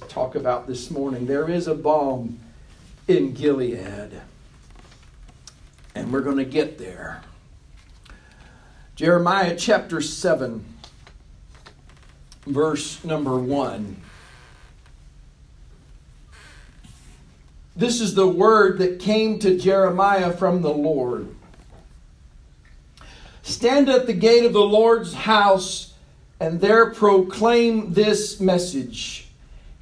talk about this morning. There is a balm in Gilead, and we're going to get there. Jeremiah chapter 7, verse number 1. This is the word that came to Jeremiah from the Lord. Stand at the gate of the Lord's house and there proclaim this message.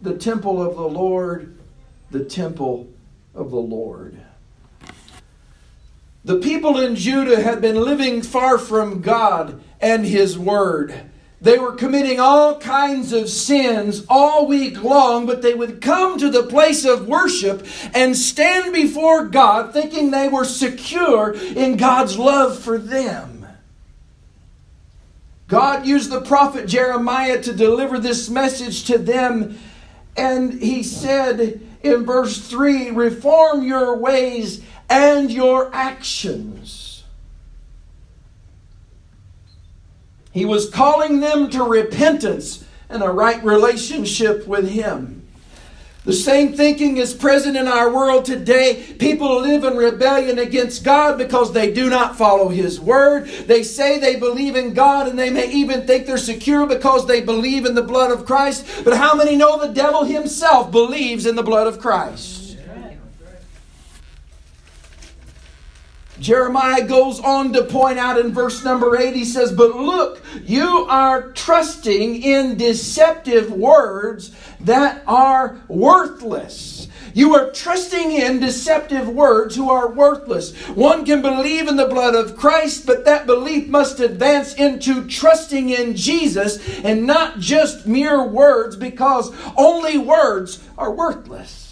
the temple of the Lord, the temple of the Lord. The people in Judah had been living far from God and His Word. They were committing all kinds of sins all week long, but they would come to the place of worship and stand before God thinking they were secure in God's love for them. God used the prophet Jeremiah to deliver this message to them, and he said in verse 3 Reform your ways and your actions. He was calling them to repentance and a right relationship with Him. The same thinking is present in our world today. People live in rebellion against God because they do not follow His Word. They say they believe in God and they may even think they're secure because they believe in the blood of Christ. But how many know the devil himself believes in the blood of Christ? Jeremiah goes on to point out in verse number 8, he says, But look, you are trusting in deceptive words that are worthless. You are trusting in deceptive words who are worthless. One can believe in the blood of Christ, but that belief must advance into trusting in Jesus and not just mere words because only words are worthless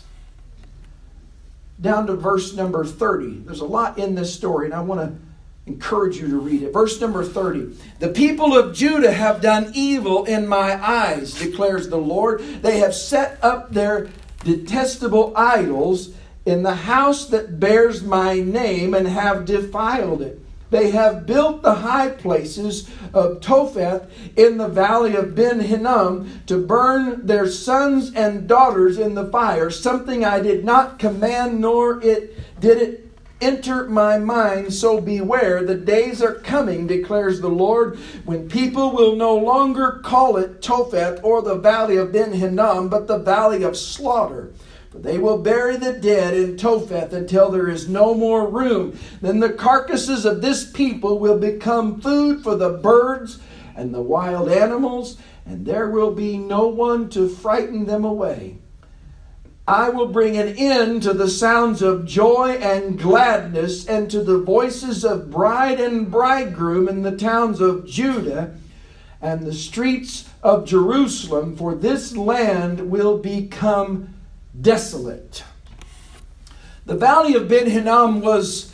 down to verse number 30. There's a lot in this story, and I want to encourage you to read it. Verse number 30. The people of Judah have done evil in my eyes, declares the Lord. They have set up their detestable idols in the house that bears my name and have defiled it. They have built the high places of Topheth in the valley of Ben Hinnom to burn their sons and daughters in the fire, something I did not command, nor it did it enter my mind. So beware, the days are coming, declares the Lord, when people will no longer call it Topheth or the valley of Ben Hinnom, but the valley of slaughter they will bury the dead in Topheth until there is no more room. Then the carcasses of this people will become food for the birds and the wild animals, and there will be no one to frighten them away. I will bring an end to the sounds of joy and gladness and to the voices of bride and bridegroom in the towns of Judah and the streets of Jerusalem, for this land will become desolate. The valley of Ben Hinnom was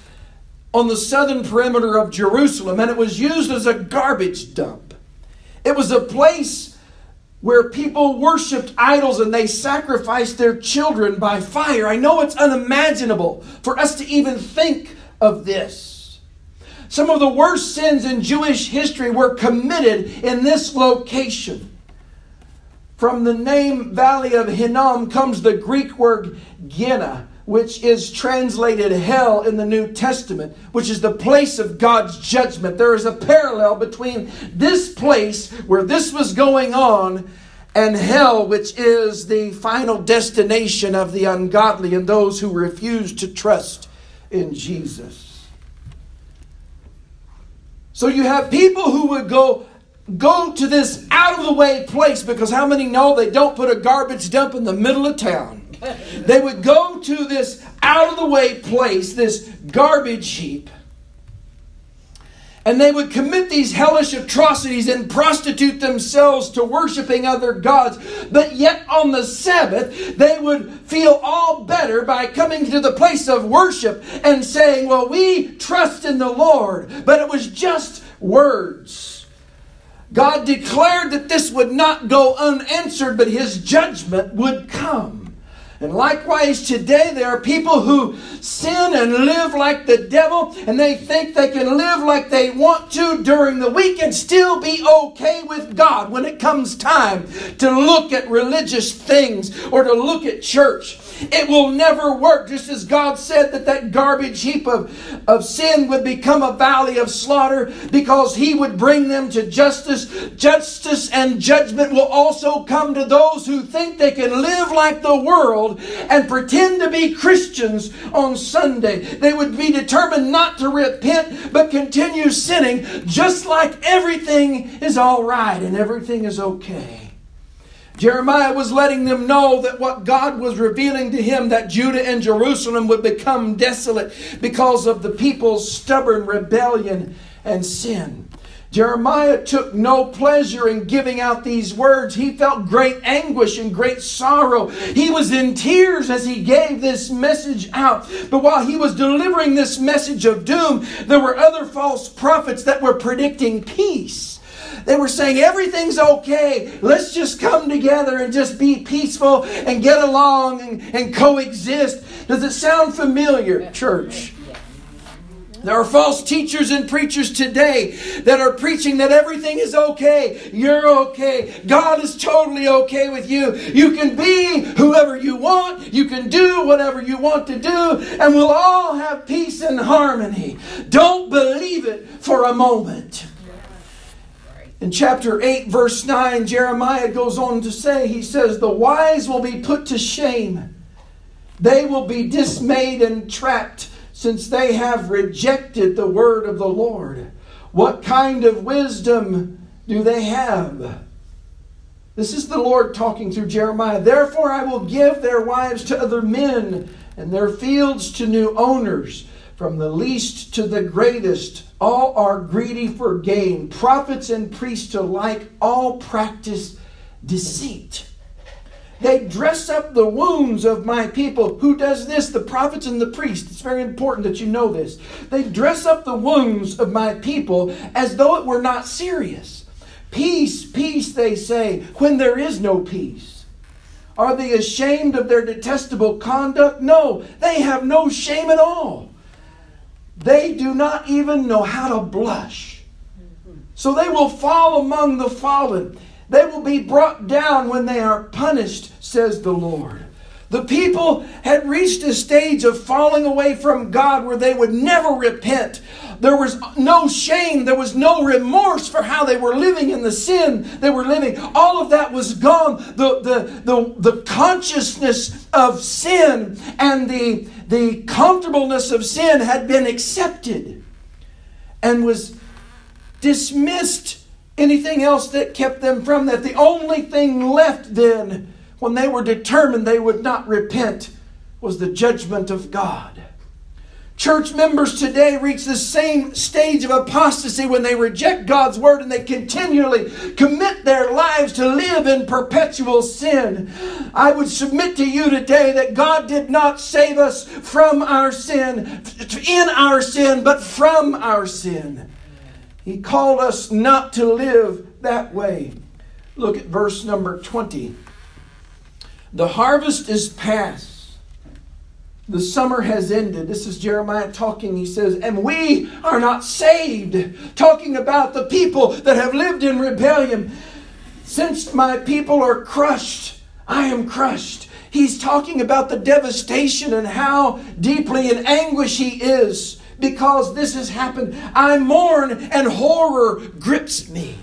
on the southern perimeter of Jerusalem, and it was used as a garbage dump. It was a place where people worshiped idols and they sacrificed their children by fire. I know it's unimaginable for us to even think of this. Some of the worst sins in Jewish history were committed in this location. From the name Valley of Hinnom comes the Greek word Gehenna, which is translated hell in the New Testament, which is the place of God's judgment. There is a parallel between this place where this was going on and hell, which is the final destination of the ungodly and those who refuse to trust in Jesus. So you have people who would go go to this out of the way place because how many know they don't put a garbage dump in the middle of town? They would go to this out of the way place, this garbage heap. And they would commit these hellish atrocities and prostitute themselves to worshiping other gods. But yet on the Sabbath, they would feel all better by coming to the place of worship and saying, Well, we trust in the Lord. But it was just words. God declared that this would not go unanswered, but his judgment would come. And likewise, today there are people who sin and live like the devil, and they think they can live like they want to during the week and still be okay with God when it comes time to look at religious things or to look at church. It will never work. Just as God said that that garbage heap of, of sin would become a valley of slaughter because He would bring them to justice. Justice and judgment will also come to those who think they can live like the world and pretend to be Christians on Sunday. They would be determined not to repent but continue sinning just like everything is all right and everything is okay. Jeremiah was letting them know that what God was revealing to him that Judah and Jerusalem would become desolate because of the people's stubborn rebellion and sin. Jeremiah took no pleasure in giving out these words. He felt great anguish and great sorrow. He was in tears as he gave this message out. But while he was delivering this message of doom, there were other false prophets that were predicting peace. They were saying everything's okay. Let's just come together and just be peaceful and get along and, and coexist. Does it sound familiar, church? There are false teachers and preachers today that are preaching that everything is okay. You're okay. God is totally okay with you. You can be whoever you want. You can do whatever you want to do. And we'll all have peace and harmony. Don't believe it for a moment. In chapter 8, verse 9, Jeremiah goes on to say, he says, The wise will be put to shame. They will be dismayed and trapped, since they have rejected the word of the Lord. What kind of wisdom do they have? This is the Lord talking through Jeremiah. Therefore, I will give their wives to other men, and their fields to new owners from the least to the greatest, all are greedy for gain. Prophets and priests alike all practice deceit. They dress up the wounds of my people. Who does this? The prophets and the priests. It's very important that you know this. They dress up the wounds of my people as though it were not serious. Peace, peace, they say, when there is no peace. Are they ashamed of their detestable conduct? No, they have no shame at all. They do not even know how to blush. So they will fall among the fallen. They will be brought down when they are punished, says the Lord. The people had reached a stage of falling away from God where they would never repent. There was no shame. There was no remorse for how they were living in the sin they were living. All of that was gone. The, the, the, the consciousness of sin and the, the comfortableness of sin had been accepted and was dismissed. Anything else that kept them from that. The only thing left then, when they were determined they would not repent, was the judgment of God. Church members today reach the same stage of apostasy when they reject God's word and they continually commit their lives to live in perpetual sin. I would submit to you today that God did not save us from our sin, in our sin, but from our sin. He called us not to live that way. Look at verse number 20. The harvest is past the summer has ended. This is Jeremiah talking. He says, And we are not saved. Talking about the people that have lived in rebellion. Since my people are crushed, I am crushed. He's talking about the devastation and how deeply in anguish he is because this has happened. I mourn and horror grips me.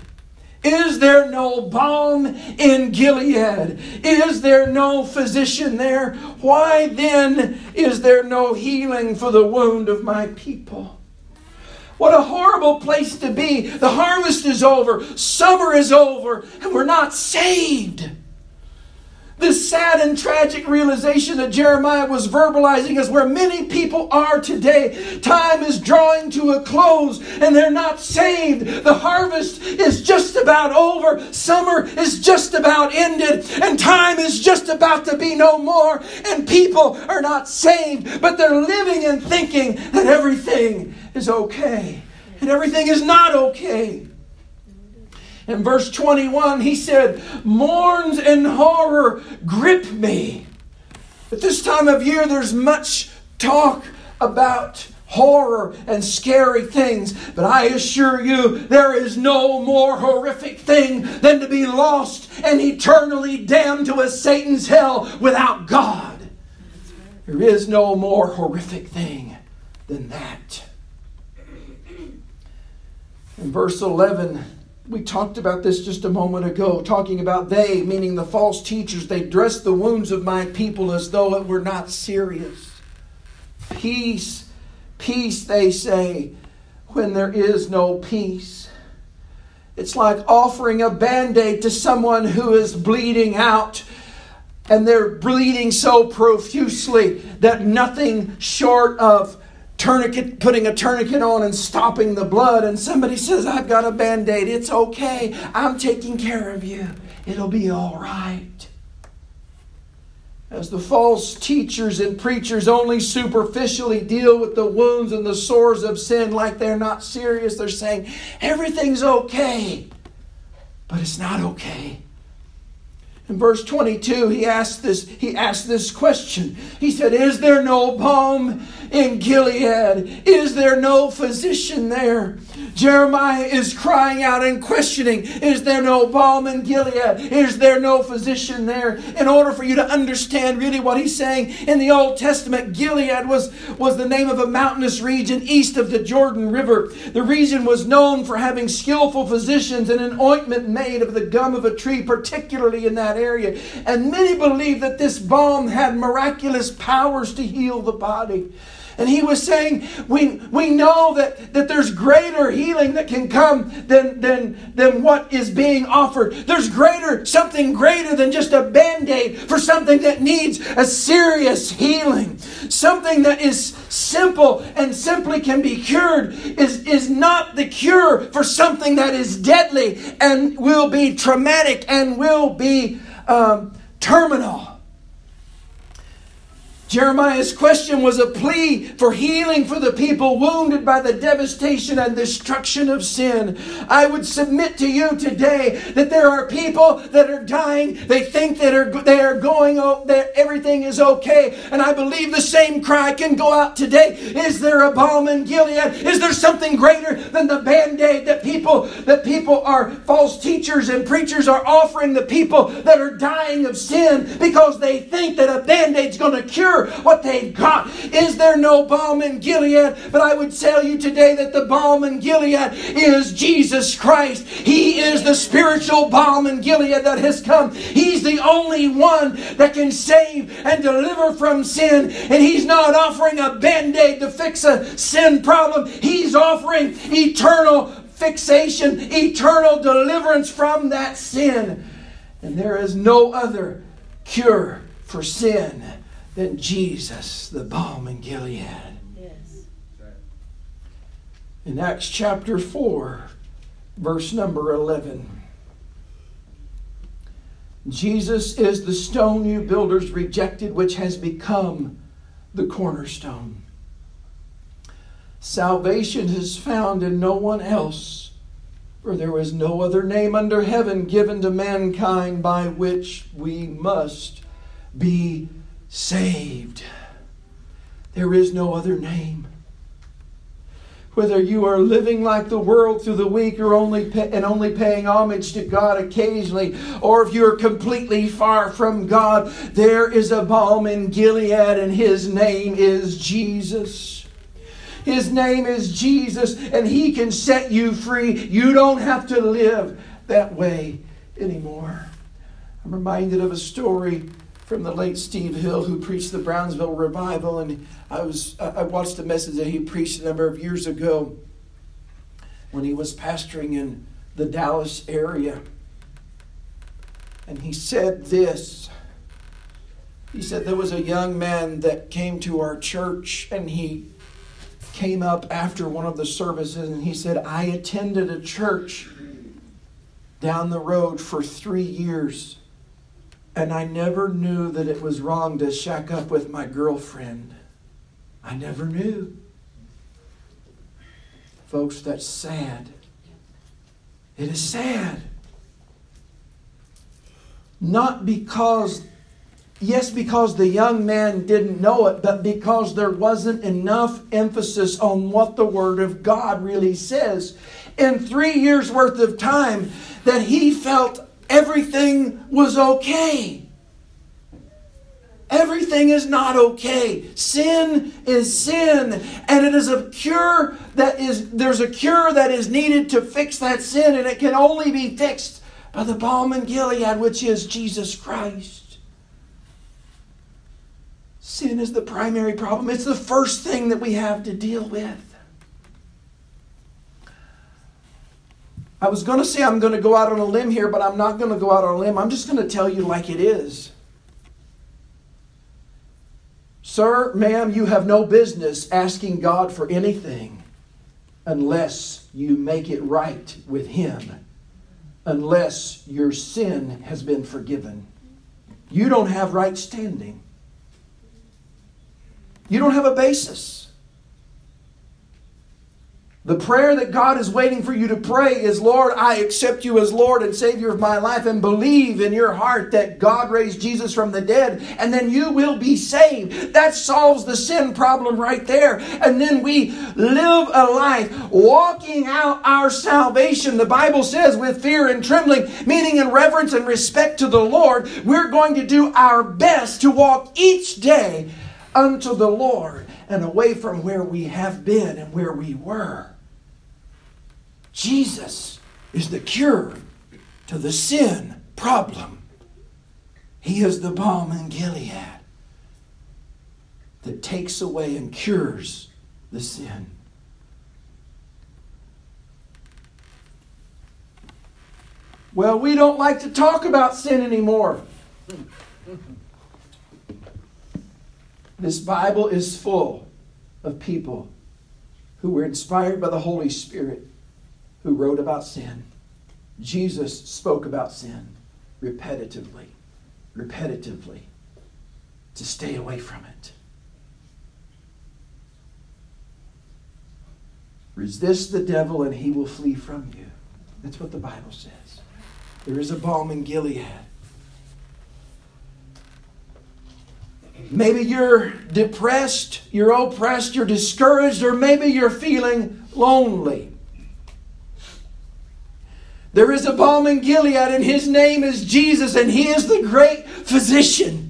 Is there no balm in Gilead? Is there no physician there? Why then is there no healing for the wound of my people? What a horrible place to be. The harvest is over, summer is over, and we're not saved. This sad and tragic realization that Jeremiah was verbalizing is where many people are today. Time is drawing to a close and they're not saved. The harvest is just about over. Summer is just about ended and time is just about to be no more. And people are not saved, but they're living and thinking that everything is okay. And everything is not okay. In verse 21, he said, Mourns and horror grip me. At this time of year, there's much talk about horror and scary things, but I assure you, there is no more horrific thing than to be lost and eternally damned to a Satan's hell without God. There is no more horrific thing than that. In verse 11, we talked about this just a moment ago, talking about they, meaning the false teachers, they dress the wounds of my people as though it were not serious. Peace, peace, they say, when there is no peace. It's like offering a band aid to someone who is bleeding out and they're bleeding so profusely that nothing short of tourniquet, putting a tourniquet on and stopping the blood, and somebody says, I've got a band aid. It's okay. I'm taking care of you. It'll be all right. As the false teachers and preachers only superficially deal with the wounds and the sores of sin like they're not serious, they're saying everything's okay, but it's not okay. In verse 22, he asked this, he asked this question. He said, Is there no balm in Gilead? Is there no physician there? Jeremiah is crying out and questioning, Is there no balm in Gilead? Is there no physician there? In order for you to understand really what he's saying, in the Old Testament, Gilead was, was the name of a mountainous region east of the Jordan River. The region was known for having skillful physicians and an ointment made of the gum of a tree, particularly in that area. And many believe that this balm had miraculous powers to heal the body. And he was saying, we, we know that, that there's greater healing that can come than, than, than what is being offered. There's greater, something greater than just a band aid for something that needs a serious healing. Something that is simple and simply can be cured is, is not the cure for something that is deadly and will be traumatic and will be um, terminal. Jeremiah's question was a plea for healing for the people wounded by the devastation and destruction of sin. I would submit to you today that there are people that are dying. They think that are, they are going, oh, that everything is okay. And I believe the same cry can go out today. Is there a balm in Gilead? Is there something greater than the band-aid that people, that people are false teachers and preachers are offering the people that are dying of sin because they think that a band-aid's going to cure what they've got. Is there no balm in Gilead? But I would tell you today that the balm in Gilead is Jesus Christ. He is the spiritual balm in Gilead that has come. He's the only one that can save and deliver from sin. And He's not offering a band aid to fix a sin problem, He's offering eternal fixation, eternal deliverance from that sin. And there is no other cure for sin than Jesus, the balm in Gilead. Yes. In Acts chapter 4, verse number 11. Jesus is the stone you builders rejected, which has become the cornerstone. Salvation is found in no one else, for there is no other name under heaven given to mankind by which we must be saved. There is no other name. Whether you are living like the world through the week or only pay, and only paying homage to God occasionally, or if you're completely far from God, there is a balm in Gilead, and his name is Jesus. His name is Jesus, and he can set you free. You don't have to live that way anymore. I'm reminded of a story from the late Steve Hill, who preached the Brownsville revival, and I was I watched a message that he preached a number of years ago when he was pastoring in the Dallas area, and he said this. He said there was a young man that came to our church and he came up after one of the services and he said, I attended a church down the road for three years and I never knew that it was wrong to shack up with my girlfriend. I never knew. Folks, that's sad. It is sad. Not because Yes, because the young man didn't know it, but because there wasn't enough emphasis on what the Word of God really says. In three years' worth of time, that he felt everything was okay. Everything is not okay. Sin is sin, and it is a cure that is there's a cure that is needed to fix that sin, and it can only be fixed by the balm in Gilead, which is Jesus Christ. Sin is the primary problem. It's the first thing that we have to deal with. I was going to say I'm going to go out on a limb here, but I'm not going to go out on a limb. I'm just going to tell you like it is. Sir, ma'am, you have no business asking God for anything unless you make it right with Him, unless your sin has been forgiven. You don't have right standing. You don't have a basis. The prayer that God is waiting for you to pray is Lord, I accept you as Lord and Savior of my life and believe in your heart that God raised Jesus from the dead, and then you will be saved. That solves the sin problem right there. And then we live a life walking out our salvation. The Bible says with fear and trembling, meaning in reverence and respect to the Lord, we're going to do our best to walk each day unto the Lord and away from where we have been and where we were. Jesus is the cure to the sin problem. He is the balm in Gilead that takes away and cures the sin. Well, we don't like to talk about sin anymore. This Bible is full of people who were inspired by the Holy Spirit who wrote about sin. Jesus spoke about sin repetitively, repetitively, to stay away from it. Resist the devil and he will flee from you. That's what the Bible says. There is a balm in Gilead. Maybe you're depressed, you're oppressed, you're discouraged, or maybe you're feeling lonely. There is a balm in Gilead, and his name is Jesus, and he is the great physician.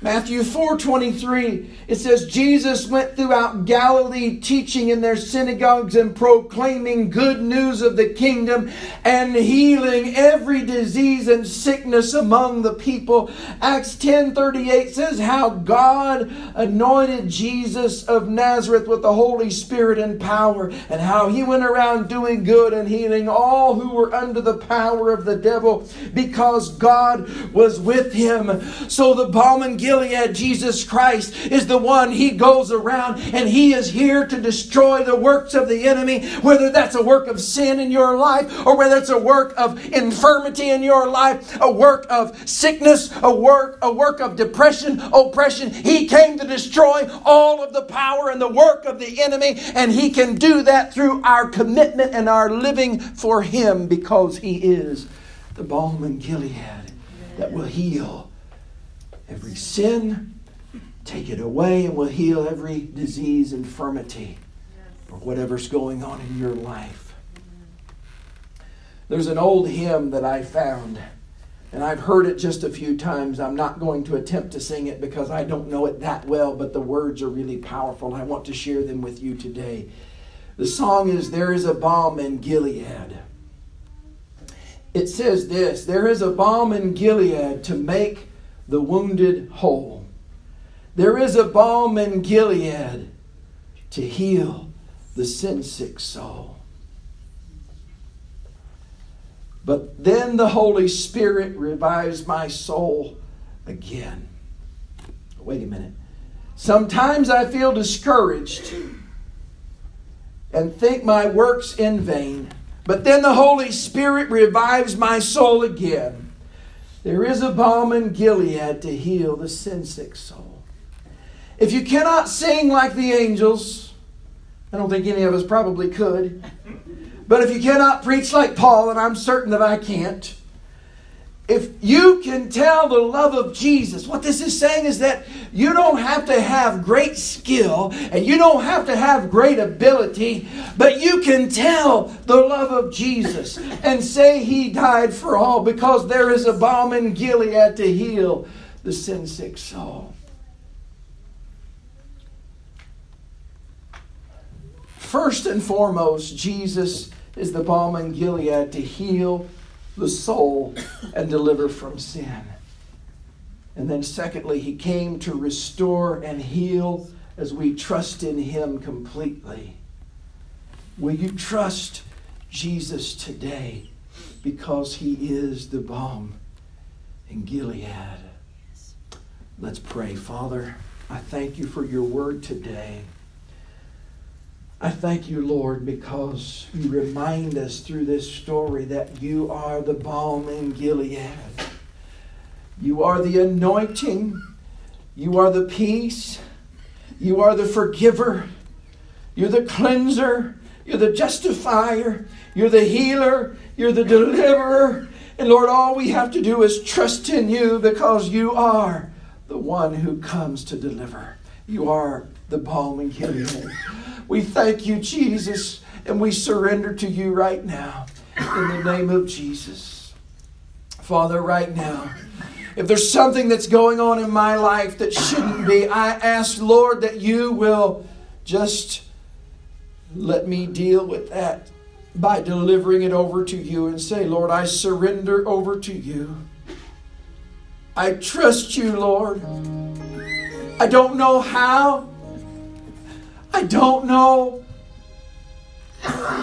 Matthew 4:23 it says Jesus went throughout Galilee teaching in their synagogues and proclaiming good news of the kingdom and healing every disease and sickness among the people. Acts 10:38 says how God anointed Jesus of Nazareth with the Holy Spirit and power and how he went around doing good and healing all who were under the power of the devil because God was with him. So the balm and Gilead, Jesus Christ, is the one He goes around and He is here to destroy the works of the enemy, whether that's a work of sin in your life or whether it's a work of infirmity in your life, a work of sickness, a work, a work of depression, oppression. He came to destroy all of the power and the work of the enemy, and He can do that through our commitment and our living for Him because He is the balm in Gilead that will heal every sin, take it away, and will heal every disease, infirmity, or whatever's going on in your life. There's an old hymn that I found, and I've heard it just a few times. I'm not going to attempt to sing it because I don't know it that well, but the words are really powerful. I want to share them with you today. The song is There is a Balm in Gilead. It says this There is a balm in Gilead to make the wounded whole. There is a balm in Gilead to heal the sin sick soul. But then the Holy Spirit revives my soul again. Wait a minute. Sometimes I feel discouraged and think my work's in vain. But then the Holy Spirit revives my soul again. There is a balm in Gilead to heal the sin sick soul. If you cannot sing like the angels, I don't think any of us probably could. But if you cannot preach like Paul, and I'm certain that I can't, if you can tell the love of Jesus, what this is saying is that you don't have to have great skill and you don't have to have great ability, but you can tell the love of Jesus and say he died for all because there is a balm in Gilead to heal the sin sick soul. First and foremost, Jesus is the balm in Gilead to heal the soul and deliver from sin. And then, secondly, he came to restore and heal as we trust in him completely. Will you trust Jesus today because he is the balm in Gilead? Let's pray. Father, I thank you for your word today. I thank you, Lord, because you remind us through this story that you are the balm in Gilead. You are the anointing. You are the peace. You are the forgiver. You're the cleanser. You're the justifier. You're the healer. You're the deliverer. And Lord, all we have to do is trust in you because you are the one who comes to deliver. You are the balm in Gilead. We thank you, Jesus, and we surrender to you right now in the name of Jesus. Father, right now, if there's something that's going on in my life that shouldn't be, I ask, Lord, that you will just let me deal with that by delivering it over to you and say, Lord, I surrender over to you. I trust you, Lord. I don't know how. I don't know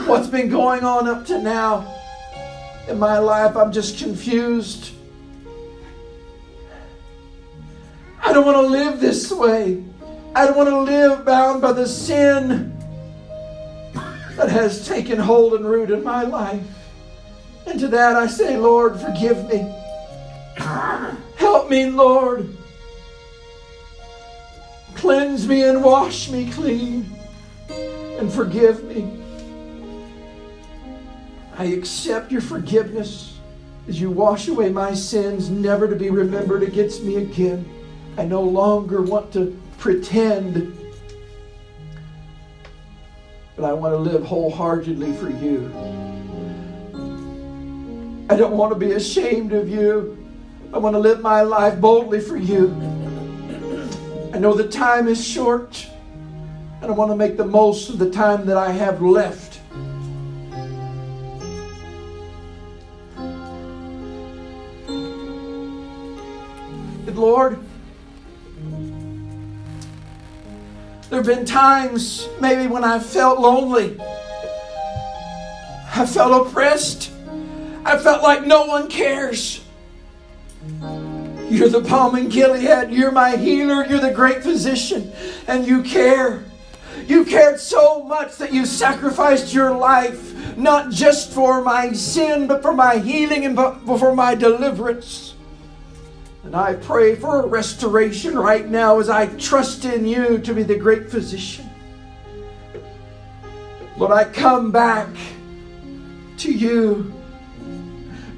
what's been going on up to now in my life. I'm just confused. I don't want to live this way. I don't want to live bound by the sin that has taken hold and root in my life. And to that I say, Lord, forgive me. Help me, Lord. Cleanse me and wash me clean and forgive me. I accept your forgiveness as you wash away my sins, never to be remembered against me again. I no longer want to pretend, but I want to live wholeheartedly for you. I don't want to be ashamed of you. I want to live my life boldly for you. I know the time is short, and I want to make the most of the time that I have left. Lord, there have been times maybe when I felt lonely. I felt oppressed. I felt like no one cares. You're the balm in Gilead. You're my healer. You're the great physician. And you care. You cared so much that you sacrificed your life, not just for my sin, but for my healing and for my deliverance. And I pray for a restoration right now as I trust in you to be the great physician. Lord, I come back to you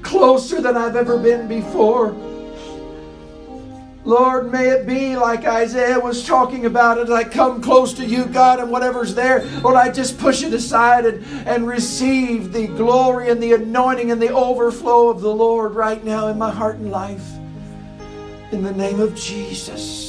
closer than I've ever been before. Lord, may it be like Isaiah was talking about it. I come close to you, God, and whatever's there, Lord, I just push it aside and, and receive the glory and the anointing and the overflow of the Lord right now in my heart and life. In the name of Jesus.